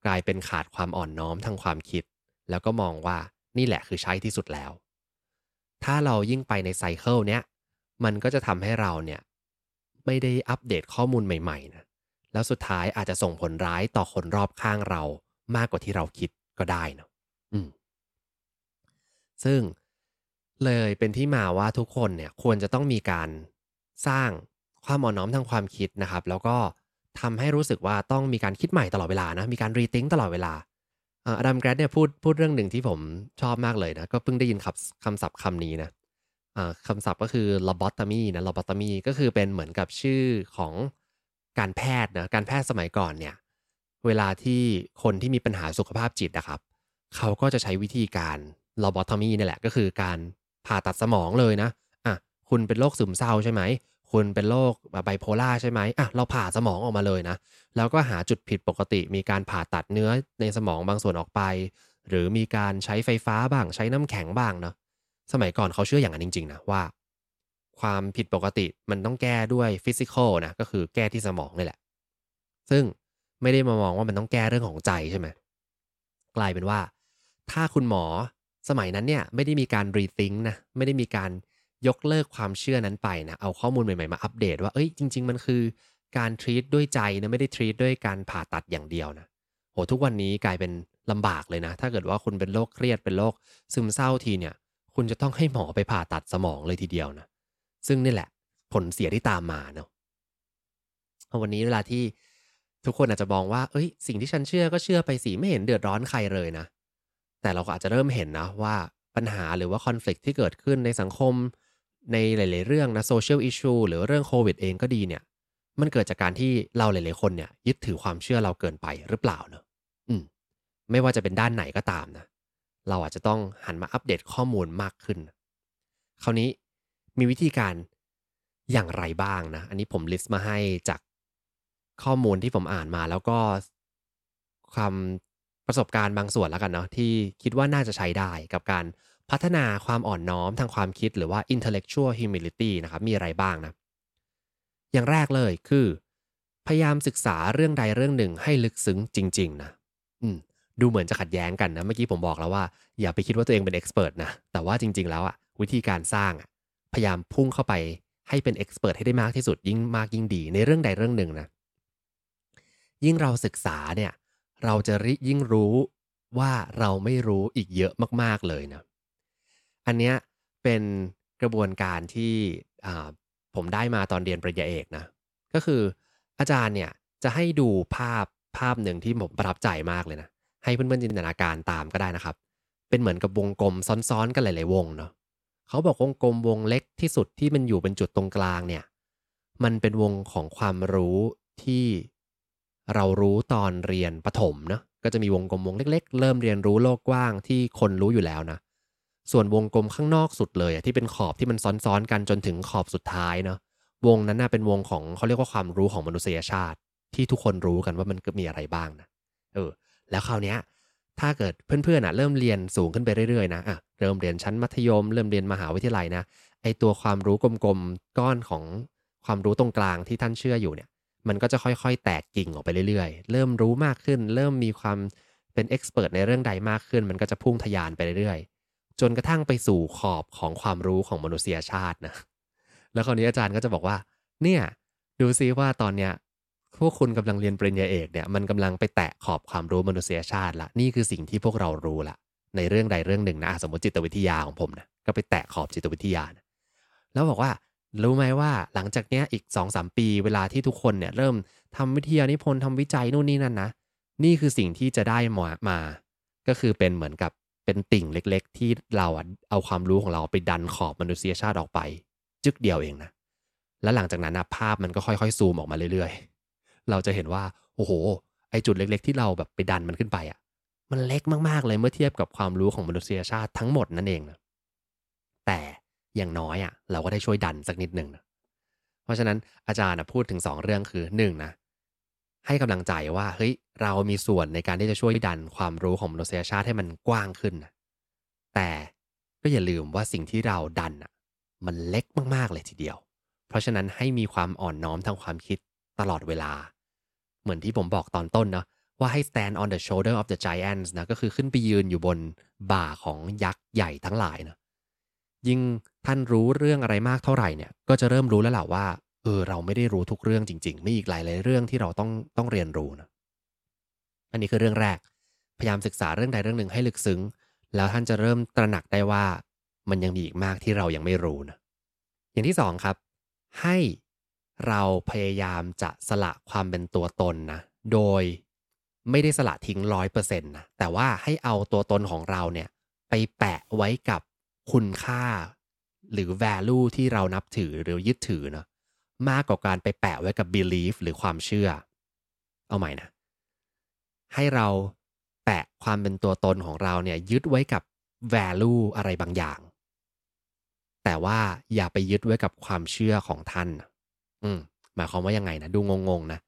กลายเป็นขาดความอ่อนน้อมทางความคิด แล้วก็มองว่านี่แหละคือใช้ที่สุดแล้ว ถ้าเรายิ่งไปในไซเคิลเนี้ยมันก็จะทำให้เราเนี่ยไม่ได้อัปเดตข้อมูลใหม่ๆนะแล้วสุดท้ายอาจจะส่งผลร้ายต่อคนรอบข้างเรามากกว่าที่เราคิด ก็ได้นะอืม ซึ่งเลยเป็นที่มาว่าทุกคนเนี่ย ควรจะต้องมีการสร้างความอ่อนน้อมทางความคิดนะครับ แล้วก็ทำให้รู้สึกว่าต้องมีการคิดใหม่ตลอดเวลานะ มีการรีทิงตลอดเวลาอดัมแกรดเนี่ยพูดพูดเรื่องหนึ่งที่ผมชอบมากเลยนะ ก็เพิ่งได้ยินคำคำศัพท์คำนี้นะคำศัพท์ก็คือ lobotomy นะ lobotomy ก็คือเป็นเหมือนกับชื่อของการแพทย์นะ การแพทย์สมัยก่อนเนี่ย เวลาที่คนที่มีปัญหาสุขภาพจิตนะครับ เขาก็จะใช้วิธีการลอบอทอมีนี่แหละก็คือการผ่าตัดสมองเลยนะอะคุณเป็นโรคซึมเศร้าใช่ไหมคุณเป็นโรคไบโพล่าใช่ไหมอะเราผ่าสมองออกมาเลยนะ แล้วก็หาจุดผิดปกติ มีการผ่าตัดเนื้อในสมองบางส่วนออกไป หรือมีการใช้ไฟฟ้าบ้าง ใช้น้ำแข็งบ้างเนาะสมัยก่อนเขาเชื่ออย่างนั้นจริง ๆ นะว่า ความผิดปกติมันต้องแก้ด้วย physical นะก็คือแก้ที่สมองนี่แหละ ซึ่ง ไม่ได้มามองว่ามันต้องแก้เรื่องของใจใช่ไหมกลายเป็นว่า ถ้าคุณหมอสมัยนั้นเนี่ยไม่ได้มีการ rethink นะ ไม่ได้มีการยกเลิกความเชื่อนั้นไปนะ เอาข้อมูลใหม่ๆมาอัปเดตว่า เอ้ยจริง ๆ มันคือการ treat ด้วยใจนะไม่ได้ treat ด้วยการผ่าตัดอย่างเดียวนะโหทุกวันนี้กลายเป็นลำบากเลยนะ ถ้าเกิดว่าคุณเป็นโรคเครียดเป็นโรคซึมเศร้าทีเนี่ย คุณจะต้องให้หมอไปผ่าตัดสมองเลยทีเดียวนะ ซึ่งนี่แหละ ผลเสียที่ตามมาเนาะวันนี้เวลาที่ ทุกคนอาจจะมองว่า เอ้ย สิ่งที่ฉันเชื่อก็เชื่อไปสิไม่เห็นเดือดร้อนใครเลยนะ แต่เราก็อาจจะเริ่มเห็นนะว่าปัญหาหรือว่าคอน FLICT ที่เกิดขึ้นในสังคม ในหลาย ๆ เรื่องนะโซเชียลอิชชูหรือเรื่องโควิดเองก็ดีเนี่ย มันเกิดจากการที่เราหลาย ๆ คนเนี่ยยึดถือความเชื่อเราเกินไปหรือเปล่าเนาะอืม ไม่ว่าจะเป็นด้านไหนก็ตามนะ เราอาจจะต้องหันมาอัปเดตข้อมูลมากขึ้น คราวนี้มีวิธีการอย่างไรบ้างนะ อันนี้ผมลิสต์มาให้จาก ข้อมูลที่ผมอ่านมาแล้วก็ความประสบการณ์บางส่วนแล้วกันเนาะที่คิดว่าน่าจะใช้ได้กับการพัฒนาความอ่อนน้อมทางความคิดหรือว่า intellectual humility นะครับ มีอะไรบ้างนะ อย่างแรกเลยคือ พยายามศึกษาเรื่องใดเรื่องหนึ่งให้ลึกซึ้งจริง ๆ นะอืมดูเหมือนจะขัดแย้งกันนะ เมื่อกี้ผมบอกแล้วว่า อย่าไปคิดว่าตัวเองเป็น expert นะ แต่ว่าจริง ๆ แล้วอะวิธีการสร้างอะพยายามพุ่งเข้าไปให้เป็น expert ให้ได้มากที่สุดยิ่งมากยิ่งดี ในเรื่องใดเรื่องหนึ่งนะ ยิ่งเราศึกษาเนี่ย เราจะริยิ่งรู้ว่าเราไม่รู้อีกเยอะมากๆเลยนะ อันเนี้ยเป็นกระบวนการที่ผมได้มาตอนเรียนปริญญาเอกนะ ก็คืออาจารย์เนี่ยจะให้ดูภาพภาพหนึ่งที่ผมประทับใจมากเลยนะ ให้เพื่อนๆจินตนาการตามก็ได้นะครับ เป็นเหมือนกับวงกลมซ้อนๆกันหลายๆวงเนาะเขาบอกวงกลมวงเล็กที่สุดที่มันอยู่เป็นจุดตรงกลางเนี่ย มันเป็นวงของความรู้ที่ เรารู้ตอนเรียนประถมเนาะก็จะมีวงกลมวงเล็ก ๆ เริ่มเรียนรู้โลกกว้างที่คนรู้อยู่แล้วนะส่วนวงกลมข้างนอกสุดเลยอะที่เป็นขอบที่มันซ้อนๆกันจนถึงขอบสุดท้ายเนาะวงนั้นน่ะเป็นวงของเขาเรียกว่าความรู้ของมนุษยชาติ ที่ทุกคนรู้กันว่ามันมีอะไรบ้างนะเออ แล้วคราวเนี้ยถ้าเกิดเพื่อนๆอะเริ่มเรียนสูงขึ้นไปเรื่อยๆนะอะเริ่มเรียนชั้นมัธยม เริ่มเรียนมหาวิทยาลัยนะไอตัวความรู้กลมๆก้อนของความรู้ตรงกลางที่ท่านเชื่ออยู่เนี่ย มันก็จะค่อยๆ แตกกิ่งออกไปเรื่อยๆ เริ่มรู้มากขึ้น เริ่มมีความเป็นเอ็กซ์เพรสในเรื่องใดมากขึ้น มันก็จะพุ่งทะยานไปเรื่อยๆ จนกระทั่งไปสู่ขอบของความรู้ของมนุษยชาตินะ แล้วคราวนี้อาจารย์ก็จะบอกว่า เนี่ย ดูซิว่าตอนเนี้ยพวกคุณกำลังเรียนปริญญาเอกเนี่ยมันกำลังไปแตะขอบความรู้มนุษยชาติละนี่คือสิ่งที่พวกเรารู้ละในเรื่องใดเรื่องหนึ่งนะสมมติจิตวิทยาของผมนะก็ไปแตะขอบจิตวิทยานะแล้วบอกว่า รู้ไหมว่าหลังจากเนี้ยอีก2อสปีเวลาที่ทุกคนเนี่ยเริ่มทำวิทยานิพนธ์ทำวิจัยนู่นนี่นั่นนะ นี่คือสิ่งที่จะได้มามา ก็คือเป็นเหมือนกับเป็นติ่งเล็ก ๆ ที่เราเอาความรู้ของเราไปดันขอบมนุษยชาติออกไป จึกเดียวเองนะ แล้วหลังจากนั้นนะภาพมันก็ค่อยๆซูมออกมาเรื่อยๆ เราจะเห็นว่า โอ้โห ไอจุดเล็ก ๆ ที่เราแบบไปดันมันขึ้นไปอะ่ะ มันเล็กมากๆเลยเมื่อเทียบกับความรู้ของมนุษยชาติทั้งหมดนั่นเองนะแต่ อย่างน้อยอะ่ะเราก็ได้ช่วยดันสักนิดหนึ่งนะเพราะฉะนั้นอาจารย์พูดถึง 2 เรื่องคือ1นนะให้กำลังใจว่าเฮ้ยเรามีส่วนในการที่จะช่วยดันความรู้ของมนุษยชาติให้มันกว้างขึ้นนะแต่ก็อย่าลืมว่าสิ่งที่เราดันอะมันเล็กมากๆเลยทีเดียว เพราะฉะนั้นให้มีความอ่อนน้อมทางความคิดตลอดเวลา เหมือนที่ผมบอกตอนต้นเนาะว่าให้ stand on the shoulder of the giants นะก็คือขึ้นไปยืนอยู่บนบ่าของยักษ์ใหญ่ทั้งหลายนะ ยิ่งท่านรู้เรื่องอะไรมากเท่าไหร่เนี่ย ก็จะเริ่มรู้แล้วแหละว่า เออ เราไม่ได้รู้ทุกเรื่องจริง ๆ มีอีกหลายๆเรื่องที่เราต้องต้องเรียนรู้นะ อันนี้คือเรื่องแรก พยายามศึกษาเรื่องใดเรื่องหนึ่งให้ลึกซึ้ง แล้วท่านจะเริ่มตระหนักได้ว่า มันยังมีอีกมากที่เรายังไม่รู้นะ อย่างที่สองครับ ให้เราพยายามจะสละความเป็นตัวตนนะ โดยไม่ได้สละทิ้งร้อยเปอร์เซ็นต์นะ แต่ว่าให้เอาตัวตนของเราเนี่ยไปแปะไว้กับ คุณค่า หรือ value ที่เรานับถือหรือยึดถือเนะมากกว่าการไปแปะไว้กับ belief หรือความเชื่อ เอาใหม่นะ ให้เราแปะความเป็นตัวตนของเราเนี่ยยึดไว้กับ value อะไรบางอย่าง แต่ว่าอย่าไปยึดไว้กับความเชื่อของท่าน อืมหมายความว่ายังไงนะดูงงๆนะ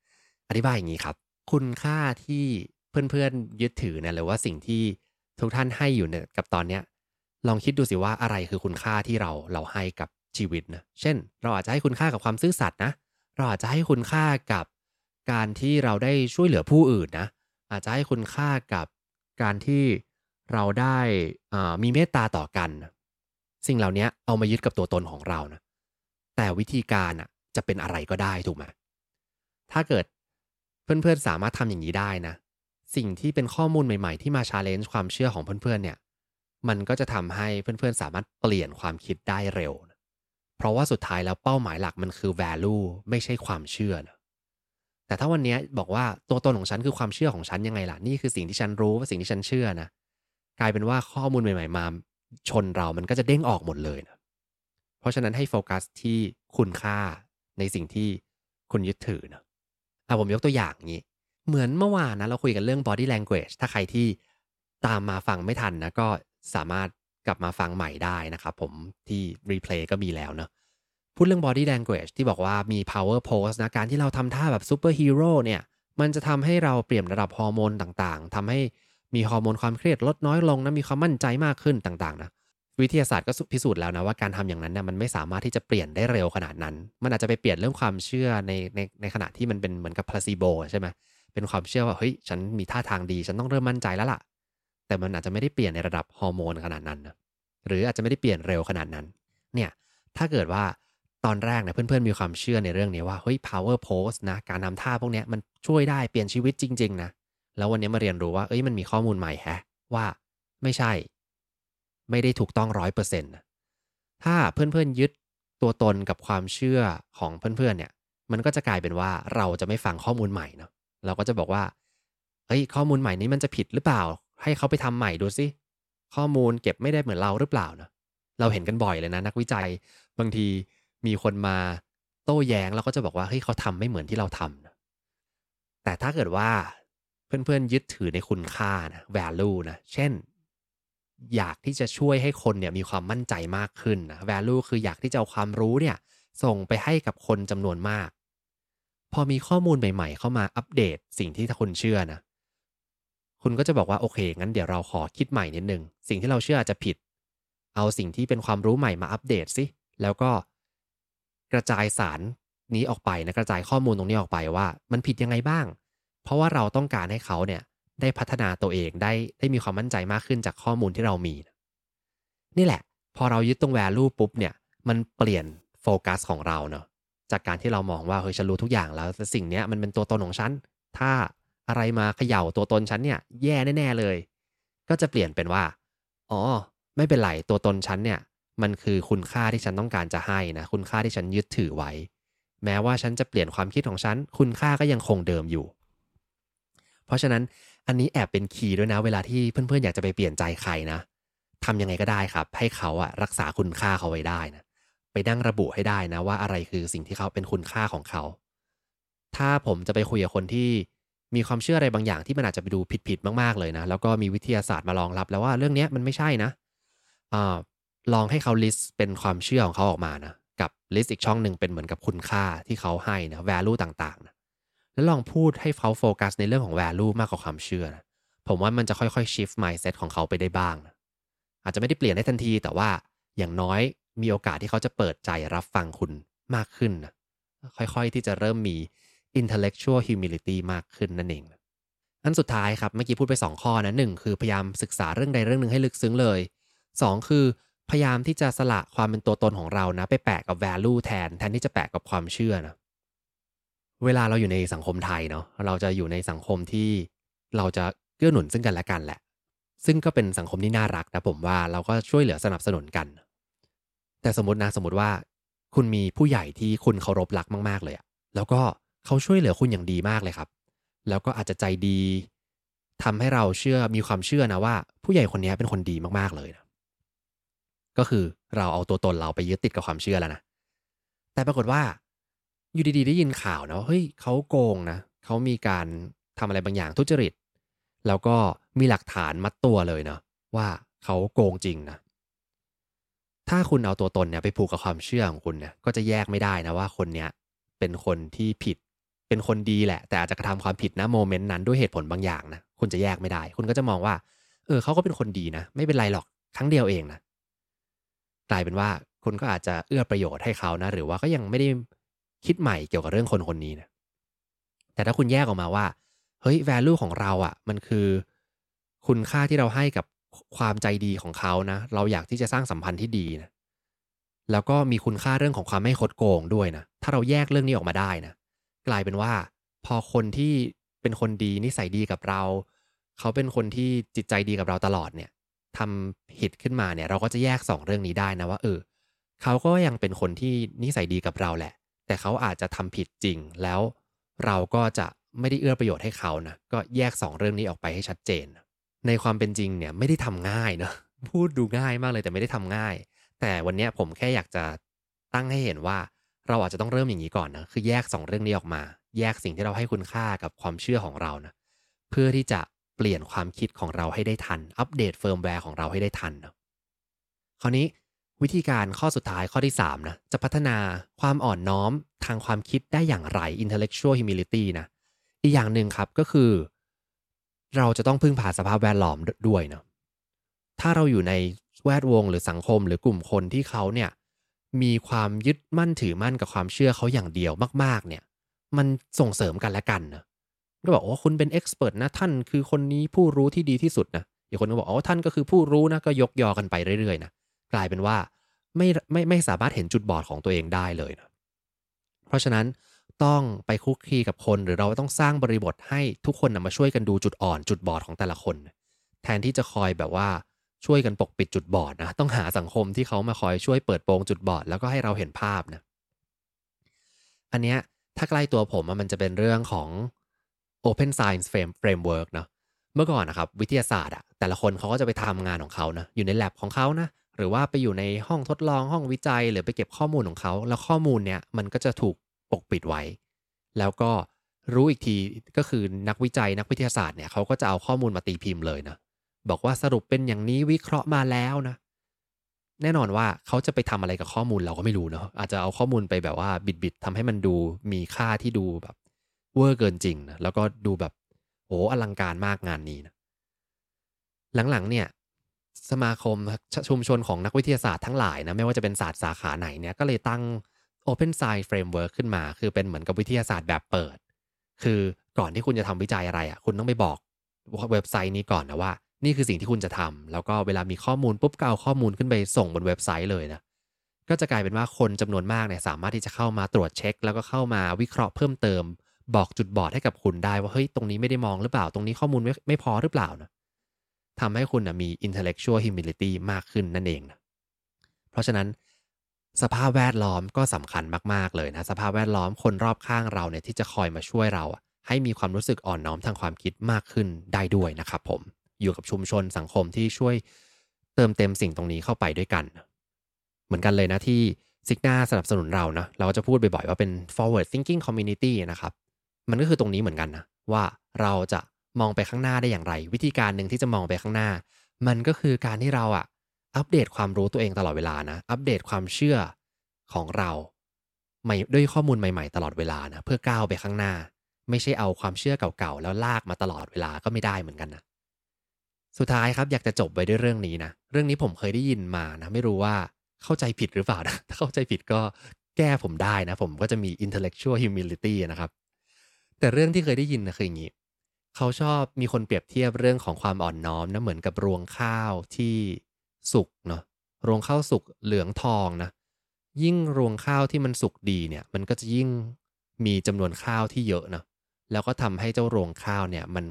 อธิบายอย่างนี้ครับ คุณค่าที่เพื่อนๆยึดถือเนี่ยหรือว่าสิ่งที่ทุกท่านให้อยู่เนี่ยกับตอนเนี้ย ลองคิดดูสิว่าอะไรคือคุณค่าที่เราเราให้กับชีวิตนะ เช่น เราอาจจะให้คุณค่ากับความซื่อสัตย์นะ เราอาจจะให้คุณค่ากับการที่เราได้ช่วยเหลือผู้อื่นนะ อาจจะให้คุณค่ากับการที่เราได้มีเมตตาต่อกัน สิ่งเหล่านี้เอามายึดกับตัวตนของเรานะ แต่วิธีการอะจะเป็นอะไรก็ได้ถูกไหมถ้าเกิดเพื่อนๆสามารถทำอย่างนี้ได้นะ สิ่งที่เป็นข้อมูลใหม่ๆ ที่มาชาเลนจ์ความเชื่อของเพื่อนๆเนี่ย มันก็จะทำให้เพื่อนๆ สามารถเปลี่ยนความคิดได้เร็วนะเพราะว่าสุดท้ายแล้วเป้าหมายหลักมันคือ value ไม่ใช่ความเชื่อนะแต่ถ้าวันนี้บอกว่าตัวตนของฉันคือความเชื่อของฉันยังไงล่ะ นี่คือสิ่งที่ฉันรู้ว่าสิ่งที่ฉันเชื่อนะ กลายเป็นว่าข้อมูลใหม่ๆมาชนเรามันก็จะเด้งออกหมดเลยนะเพราะฉะนั้นให้โฟกัสที่คุณค่าในสิ่งที่คุณยึดถือนะอะผมยกตัวอย่างนี้ เหมือนเมื่อวานนะเราคุยกันเรื่อง body language ถ้าใครที่ตามมาฟังไม่ทันนะก็ สามารถกลับมาฟังใหม่ได้นะครับผมที่ replay ก็มีแล้วเนะพูดเรื่อง body language ที่บอกว่ามี power pose นะการที่เราทำท่าแบบซูเปอร์ฮีโร่เนี่ยมันจะทำให้เราเปลี่ยนระดับฮอร์โมนต่างๆทำให้มีฮอร์โมนความเครียดลดน้อยลงนะมีความมั่นใจมากขึ้นต่างๆนะวิทยาศาสตร์ก็พิสูจน์แล้วนะว่าการทำอย่างนั้นเนี่ยมันไม่สามารถที่จะเปลี่ยนได้เร็วขนาดนั้น มันอาจจะไปเปลี่ยนเรื่องความเชื่อในในในขณะที่มันเป็นเหมือนกับพลาซิโบใช่ไหมเป็นความเชื่อว่าเฮ้ยฉันมีท่าทางดี ฉันต้องเริ่มมั่นใจแล้วล่ะ แต่มันอาจจะไม่ได้เปลี่ยนในระดับฮอร์โมนขนาดนั้นนะหรืออาจจะไม่ได้เปลี่ยนเร็วขนาดนั้น เนี่ยถ้าเกิดว่าตอนแรกเนี่ยเพื่อนๆมีความเชื่อในเรื่องนี้ว่าเฮ้ย power pose นะการทำท่าพวกนี้มันช่วยได้เปลี่ยนชีวิตจริง ๆ นะ แล้ววันนี้มาเรียนรู้ว่าเอ้ยมันมีข้อมูลใหม่แฮะ ว่าไม่ใช่ ไม่ได้ถูกต้องร้อยเปอร์เซ็นต์ถ้าเพื่อนๆยึดตัวตนกับความเชื่อของเพื่อนๆเนี่ย มันก็จะกลายเป็นว่าเราจะไม่ฟังข้อมูลใหม่เนาะเราก็จะบอกว่าเฮ้ยข้อมูลใหม่นี้มันจะผิดหรือเปล่า ให้เขาไปทำใหม่ดูสิข้อมูลเก็บไม่ได้เหมือนเราหรือเปล่านะเราเห็นกันบ่อยเลยนะ นักวิจัยบางทีมีคนมาโต้แย้งเราก็จะบอกว่าเฮ้ยเขาทำไม่เหมือนที่เราทำนะแแต่ถ้าเกิดว่าเพื่อนๆยึดถือในคุณค่านะ value นะ เช่น อยากที่จะช่วยให้คนเนี่ยมีความมั่นใจมากขึ้นนะ value คืออยากที่จะเอาความรู้เนี่ย ส่งไปให้กับคนจำนวนมาก พอมีข้อมูลใหม่ ๆ เข้ามาอัปเดตสิ่งที่คุณเชื่อนะ คุณก็จะบอกว่าโอเคงั้นเดี๋ยวเราขอคิดใหม่นิดนึงสิ่งที่เราเชื่ออาจจะผิด เอาสิ่งที่เป็นความรู้ใหม่มาอัปเดตสิแล้วก็กระจายสารนี้ออกไปนะกระจายข้อมูลตรงนี้ออกไปว่า มันผิดยังไงบ้าง เพราะว่าเราต้องการให้เขาเนี่ยได้พัฒนาตัวเองได้ได้มีความมั่นใจมากขึ้นจากข้อมูลที่เรามี นี่แหละ พอเรายึดตรง value ปุ๊บเนี่ยมันเปลี่ยนโฟกัสของเราเนาะจากการที่เรามองว่าเฮ้ยฉันรู้ทุกอย่างแล้วแต่สิ่งนี้มันเป็นตัวตนของฉัน ถ้า อะไรมาเขย่าตัวตนฉันเนี่ยแย่แน่ๆเลย ก็จะเปลี่ยนเป็นว่า อ๋อ ไม่เป็นไรตัวตนฉันเนี่ย มันคือคุณค่าที่ฉันต้องการจะให้นะ คุณค่าที่ฉันยึดถือไว้ แม้ว่าฉันจะเปลี่ยนความคิดของฉัน คุณค่าก็ยังคงเดิมอยู่ เพราะฉะนั้นอันนี้แอบเป็นคีย์ด้วยนะ เวลาที่เพื่อนๆอยากจะไปเปลี่ยนใจใครนะทำยังไงก็ได้ครับ ให้เขาอะรักษาคุณค่าเขาไว้ได้นะไปนั่งระบุให้ได้นะว่าอะไรคือสิ่งที่เขาเป็นคุณค่าของเขา ถ้าผมจะไปคุยกับคนที่ มีความเชื่ออะไรบางอย่างที่มันอาจจะไปดูผิดๆมากๆเลยนะ แล้วก็มีวิทยาศาสตร์มารองรับ แล้วว่าเรื่องนี้มันไม่ใช่นะอลองให้เขา list เป็นความเชื่อของเขาออกมานะ กับ list อีกช่องหนึ่งเป็นเหมือนกับคุณค่าที่เขาให้นะ value ต่างๆนะแล้วลองพูดให้เขาโฟกัสในเรื่องของ value มากกว่าความเชื่อนะผมว่ามันจะค่อยๆ shift mindset ของเขาไปได้บ้างนะอาจจะไม่ได้เปลี่ยนได้ทันที แต่ว่าอย่างน้อยมีโอกาสที่เขาจะเปิดใจรับฟังคุณมากขึ้นนะค่อยๆที่จะเริ่มมี intellectual humility มากขึ้นนั่นเอง อันสุดท้ายครับ เมื่อกี้พูดไป 2 ข้อนะหนึ่งคือพยายามศึกษาเรื่องใดเรื่องหนึ่งให้ลึกซึ้งเลย 2 คือพยายามที่จะสละความเป็นตัวตนของเรานะ ไปแปะกับ value แทน แทนที่จะแปะกับความเชื่อนะเวลาเราอยู่ในสังคมไทยเนาะเราจะอยู่ในสังคมที่เราจะเกื้อหนุนซึ่งกันและกันแหละ ซึ่งก็เป็นสังคมที่น่ารักนะผมว่าเราก็ช่วยเหลือสนับสนุนกัน แต่สมมตินะสมมติว่า คุณมีผู้ใหญ่ที่คุณเคารพรักมาก ๆ เลยอะแล้วก็ เขาช่วยเหลือคุณอย่างดีมากเลยครับ แล้วก็อาจจะใจดีทำให้เราเชื่อมีความเชื่อนะว่า ผู้ใหญ่คนนี้เป็นคนดีมากๆเลยนะก็คือเราเอาตัวตนเราไปยึดติดกับความเชื่อแล้วนะแต่ปรากฏว่า อยู่ดีๆ ได้ยินข่าวนะเฮ้ยเขาโกงนะเขามีการทำอะไรบางอย่างทุจริต แล้วก็มีหลักฐานมัดตัวเลยเนาะว่าเขาโกงจริงนะถ้าคุณเอาตัวตนเนี่ยไปผูกกับความเชื่อของคุณเนี่ยก็จะแยกไม่ได้นะว่าคนเนี้ยเป็นคนที่ผิด เป็นคนดีแหละ แต่อาจจะกระทำความผิดนะโมเมนต์นั้นด้วยเหตุผลบางอย่างนะคุณจะแยกไม่ได้ คุณก็จะมองว่า เออเขาก็เป็นคนดีนะ ไม่เป็นไรหรอกครั้งเดียวเองนะกลายเป็นว่าคุณก็อาจจะเอื้อประโยชน์ให้เขานะ หรือว่าก็ยังไม่ได้คิดใหม่เกี่ยวกับเรื่องคนคนนี้นะแต่ถ้าคุณแยกออกมาว่าเฮ้ย value ของเราอะ่ะ มันคือคุณค่าที่เราให้กับความใจดีของเขานะ เราอยากที่จะสร้างสัมพันธ์ที่ดีนะแล้วก็มีคุณค่าเรื่องของความไม่คดโกงด้วยนะ ถ้าเราแยกเรื่องนี้ออกมาได้นะ กลายเป็นว่า พอคนที่เป็นคนดีนิสัยดีกับเรา เขาเป็นคนที่จิตใจดีกับเราตลอดเนี่ยทำผิดขึ้นมาเนี่ยเราก็จะแยกสองเรื่องนี้ได้นะว่าเออเขาก็ยังเป็นคนที่นิสัยดีกับเราแหละ แต่เขาอาจจะทำผิดจริงแล้วเราก็จะไม่ได้เอื้อประโยชน์ให้เขานะก็แยกสองเรื่องนี้ออกไปให้ชัดเจน ในความเป็นจริงเนี่ยไม่ได้ทำง่ายเนะพูดดูง่ายมากเลยแต่ไม่ได้ทำง่าย แต่วันนี้ผมแค่อยากจะตั้งให้เห็นว่า เราอาจจะต้องเริ่มอย่างนี้ก่อนนะ คือแยกสองเรื่องนี้ออกมา แยกสิ่งที่เราให้คุณค่ากับความเชื่อของเรานะ เพื่อที่จะเปลี่ยนความคิดของเราให้ได้ทัน อัปเดตเฟิร์มแวร์ของเราให้ได้ทันนะคราวนี้วิธีการข้อสุดท้ายข้อที่3นะ จะพัฒนาความอ่อนน้อมทางความคิดได้อย่างไร intellectual humility นะ อีกอย่างหนึ่งครับก็คือ เราจะต้องพึ่งพาสภาพแวดล้อมด้วยนะ ถ้าเราอยู่ในแวดวงหรือสังคมหรือกลุ่มคนที่เขาเนี่ย มีความยึดมั่นถือมั่นกับความเชื่อเขาอย่างเดียวมาก ๆ เนี่ย มันส่งเสริมกันและกันนะก็บอกว่าคุณเป็นเอ็กซ์เพรสนะท่านคือคนนี้ผู้รู้ที่ดีที่สุดนะอีกคนก็บอกอ๋อท่านก็คือผู้รู้นะก็ยกยอกันไปเรื่อยๆนะกลายเป็นว่าไม่ไม่ไม่สามารถเห็นจุดบอดของตัวเองได้เลยนะเพราะฉะนั้นต้องไปคุกคีกับคนหรือเราต้องสร้างบริบทให้ทุกคนนะมาช่วยกันดูจุดอ่อนจุดบอดของแต่ละคน แทนที่จะคอยแบบว่า ช่วยกันปกปิดจุดบอดนะต้องหาสังคมที่เขามาคอยช่วยเปิดโปงจุดบอดแล้วก็ให้เราเห็นภาพนะอันเนี้ยถ้าใกล้ตัวผมมันจะเป็นเรื่องของ Open Science Framework เนาะเมื่อก่อนนะครับวิทยาศาสตร์อะแต่ละคนเขาก็จะไปทำงานของเขานะอยู่ใน lab ของเขานะหรือว่าไปอยู่ในห้องทดลองห้องวิจัย หรือไปเก็บข้อมูลของเขา แล้วข้อมูลเนี้ยมันก็จะถูกปกปิดไว้ แล้วก็รู้อีกทีก็คือนักวิจัยนักวิทยาศาสตร์เนี่ยเขาก็จะเอาข้อมูลมาตีพิมพ์เลยนะ บอกว่าสรุปเป็นอย่างนี้วิเคราะห์มาแล้วนะ แน่นอนว่าเขาจะไปทำอะไรกับข้อมูลเราก็ไม่รู้เนาะอาจจะเอาข้อมูลไปแบบว่าบิดๆทำให้มันดูมีค่าที่ดูแบบเวอร์เกินจริงนะแล้วก็ดูแบบโอ้อลังการมากงานนี้นะหลังๆเนี่ยสมาคมชุมชนของนักวิทยาศาสตร์ทั้งหลายนะไม่ว่าจะเป็นศาสตร์สาขาไหนเนี่ยก็เลยตั้ง Open Science Framework ขึ้นมา คือเป็นเหมือนกับวิทยาศาสตร์แบบเปิด คือก่อนที่คุณจะทำวิจัยอะไรอะ่ะคุณต้องไปบอกเว็บไซต์นี้ก่อนนะว่า นี่คือสิ่งที่คุณจะทำแล้วก็เวลามีข้อมูลปุ๊บก็เอาข้อมูลขึ้นไปส่งบนเว็บไซต์เลยนะก็จะกลายเป็นว่าคนจำนวนมากเนี่ยสามารถที่จะเข้ามาตรวจเช็ค แล้วก็เข้ามาวิเคราะห์เพิ่มเติม บอกจุดบอดให้กับคุณได้ว่าเฮ้ยตรงนี้ไม่ได้มองหรือเปล่า ตรงนี้ข้อมูลไม่ไม่พอหรือเปล่านะทำให้คุณนะมี intellectual humility มากขึ้นนั่นเองนะเพราะฉะนั้นสภาพแวดล้อมก็สำคัญมาก ๆ เลยนะ สภาพแวดล้อมคนรอบข้างเราเนี่ยที่จะคอยมาช่วยเรา ให้มีความรู้สึกอ่อนน้อมทางความคิดมากขึ้นได้ด้วยนะครับผม อยู่กับชุมชนสังคมที่ช่วยเติมเต็มสิ่งตรงนี้เข้าไปด้วยกัน เหมือนกันเลยนะที่ซิกนาสนับสนุนเรานะเราก็จะพูดบ่อยๆว่าเป็น forward thinking community นะครับ มันก็คือตรงนี้เหมือนกันนะว่าเราจะมองไปข้างหน้าได้อย่างไร วิธีการหนึ่งที่จะมองไปข้างหน้า มันก็คือการที่เราอะอัปเดตความรู้ตัวเองตลอดเวลานะ อัปเดตความเชื่อของเราใหม่ด้วยข้อมูลใหม่ๆ ตลอดเวลานะเพื่อก้าวไปข้างหน้า ไม่ใช่เอาความเชื่อเก่าๆ แล้วลากมาตลอดเวลาก็ไม่ได้เหมือนกันนะ สุดท้ายครับอยากจะจบไปด้วยเรื่องนี้นะ เรื่องนี้ผมเคยได้ยินมานะไม่รู้ว่าเข้าใจผิดหรือเปล่านะถ้าเข้าใจผิดก็แก้ผมได้นะ ผมก็จะมี intellectual humility นะครับ แต่เรื่องที่เคยได้ยินนะคืออย่างนี้เขาชอบมีคนเปรียบเทียบเรื่องของความอ่อนน้อมนะเหมือนกับรวงข้าวที่สุกเนาะรวงข้าวสุกเหลืองทองนะ ยิ่งรวงข้าวที่มันสุกดีเนี่ย มันก็จะยิ่งมีจำนวนข้าวที่เยอะนะแล้วก็ทำให้เจ้ารวงข้าวเนี่ยมัน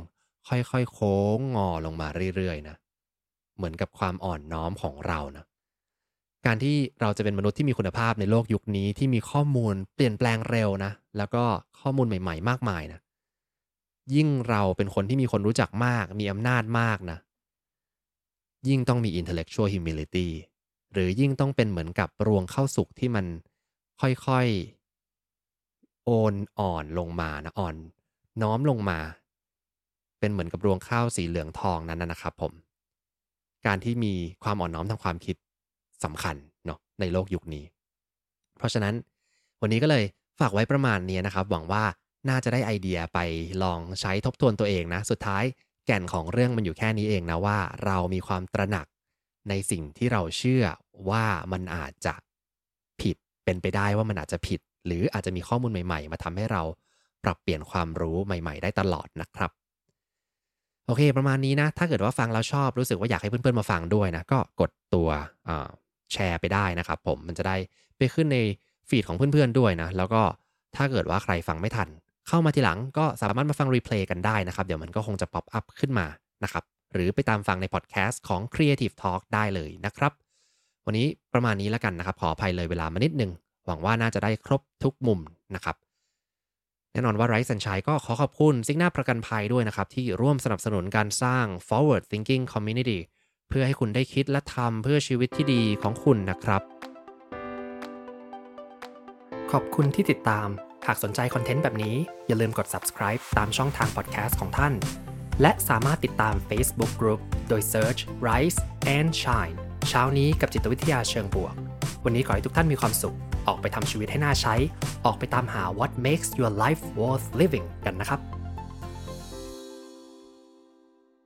ค่อยๆ โค้งงอลงมาเรื่อยๆนะ เหมือนกับความอ่อนน้อมของเรานะ การที่เราจะเป็นมนุษย์ที่มีคุณภาพในโลกยุคนี้ที่มีข้อมูลเปลี่ยนแปลงเร็วนะ แล้วก็ข้อมูลใหม่ ๆ มากมายนะ ยิ่งเราเป็นคนที่มีคนรู้จักมาก มีอำนาจมากนะ ยิ่งต้องมี intellectual humility หรือยิ่งต้องเป็นเหมือนกับรวงเข้าสุกที่มันค่อยๆ โอนอ่อนลงมานะอ่อน น้อมลงมา เป็นเหมือนกับรวงข้าวสีเหลืองทองนั้นนะครับผม การที่มีความอ่อนน้อมทางความคิดสำคัญเนาะในโลกยุคนี้ เพราะฉะนั้นวันนี้ก็เลยฝากไว้ประมาณนี้นะครับ หวังว่าน่าจะได้ไอเดียไปลองใช้ทบทวนตัวเองนะ สุดท้ายแก่นของเรื่องมันอยู่แค่นี้เองนะว่า เรามีความตระหนักในสิ่งที่เราเชื่อว่ามันอาจจะผิดเป็นไปได้ว่ามันอาจจะผิด หรืออาจจะมีข้อมูลใหม่ ๆ มาทำให้เราปรับเปลี่ยนความรู้ใหม่ ๆ ได้ตลอดนะครับ โอเค ประมาณนี้นะ ถ้าเกิดว่าฟังแล้วชอบรู้สึกว่าอยากให้เพื่อนๆมาฟังด้วยนะ ก็กดตัวแชร์ไปได้นะครับผมมันจะได้ไปขึ้นใน feed ของเพื่อนๆด้วยนะ แล้วก็ถ้าเกิดว่าใครฟังไม่ทัน เข้ามาทีหลังก็สามารถมาฟัง replay กันได้นะครับ เดี๋ยวมันก็คงจะ pop up ขึ้นมานะครับ หรือไปตามฟังในพอดแคสต์ของ Creative Talk ได้เลยนะครับ วันนี้ประมาณนี้แล้วกันนะครับ ขออภัยเลยเวลามานิดนึง หวังว่าน่าจะได้ครบทุกมุมนะครับ น่นอนว่าไรซ์สันชัยก็ขอขอบคุณซิกหน้าประกันภัยด้วยนะครับ ที่ร่วมสนับสนุนการสร้าง forward thinking community เพื่อให้คุณได้คิดและทำเพื่อชีวิตที่ดีของคุณนะครับ ขอบคุณที่ติดตาม หากสนใจคอนเทนต์แบบนี้ อย่าลืมกด subscribe ตามช่องทาง podcast ของท่าน และสามารถติดตาม Facebook Group โดย search Rise and Shine เช้านี้กับจิตวิทยาเชิงบวก วันนี้ขอให้ทุกท่านมีความสุข ออกไปทำชีวิตให้น่าใช้ ออกไปตามหา what makes your life worth living กันนะครับ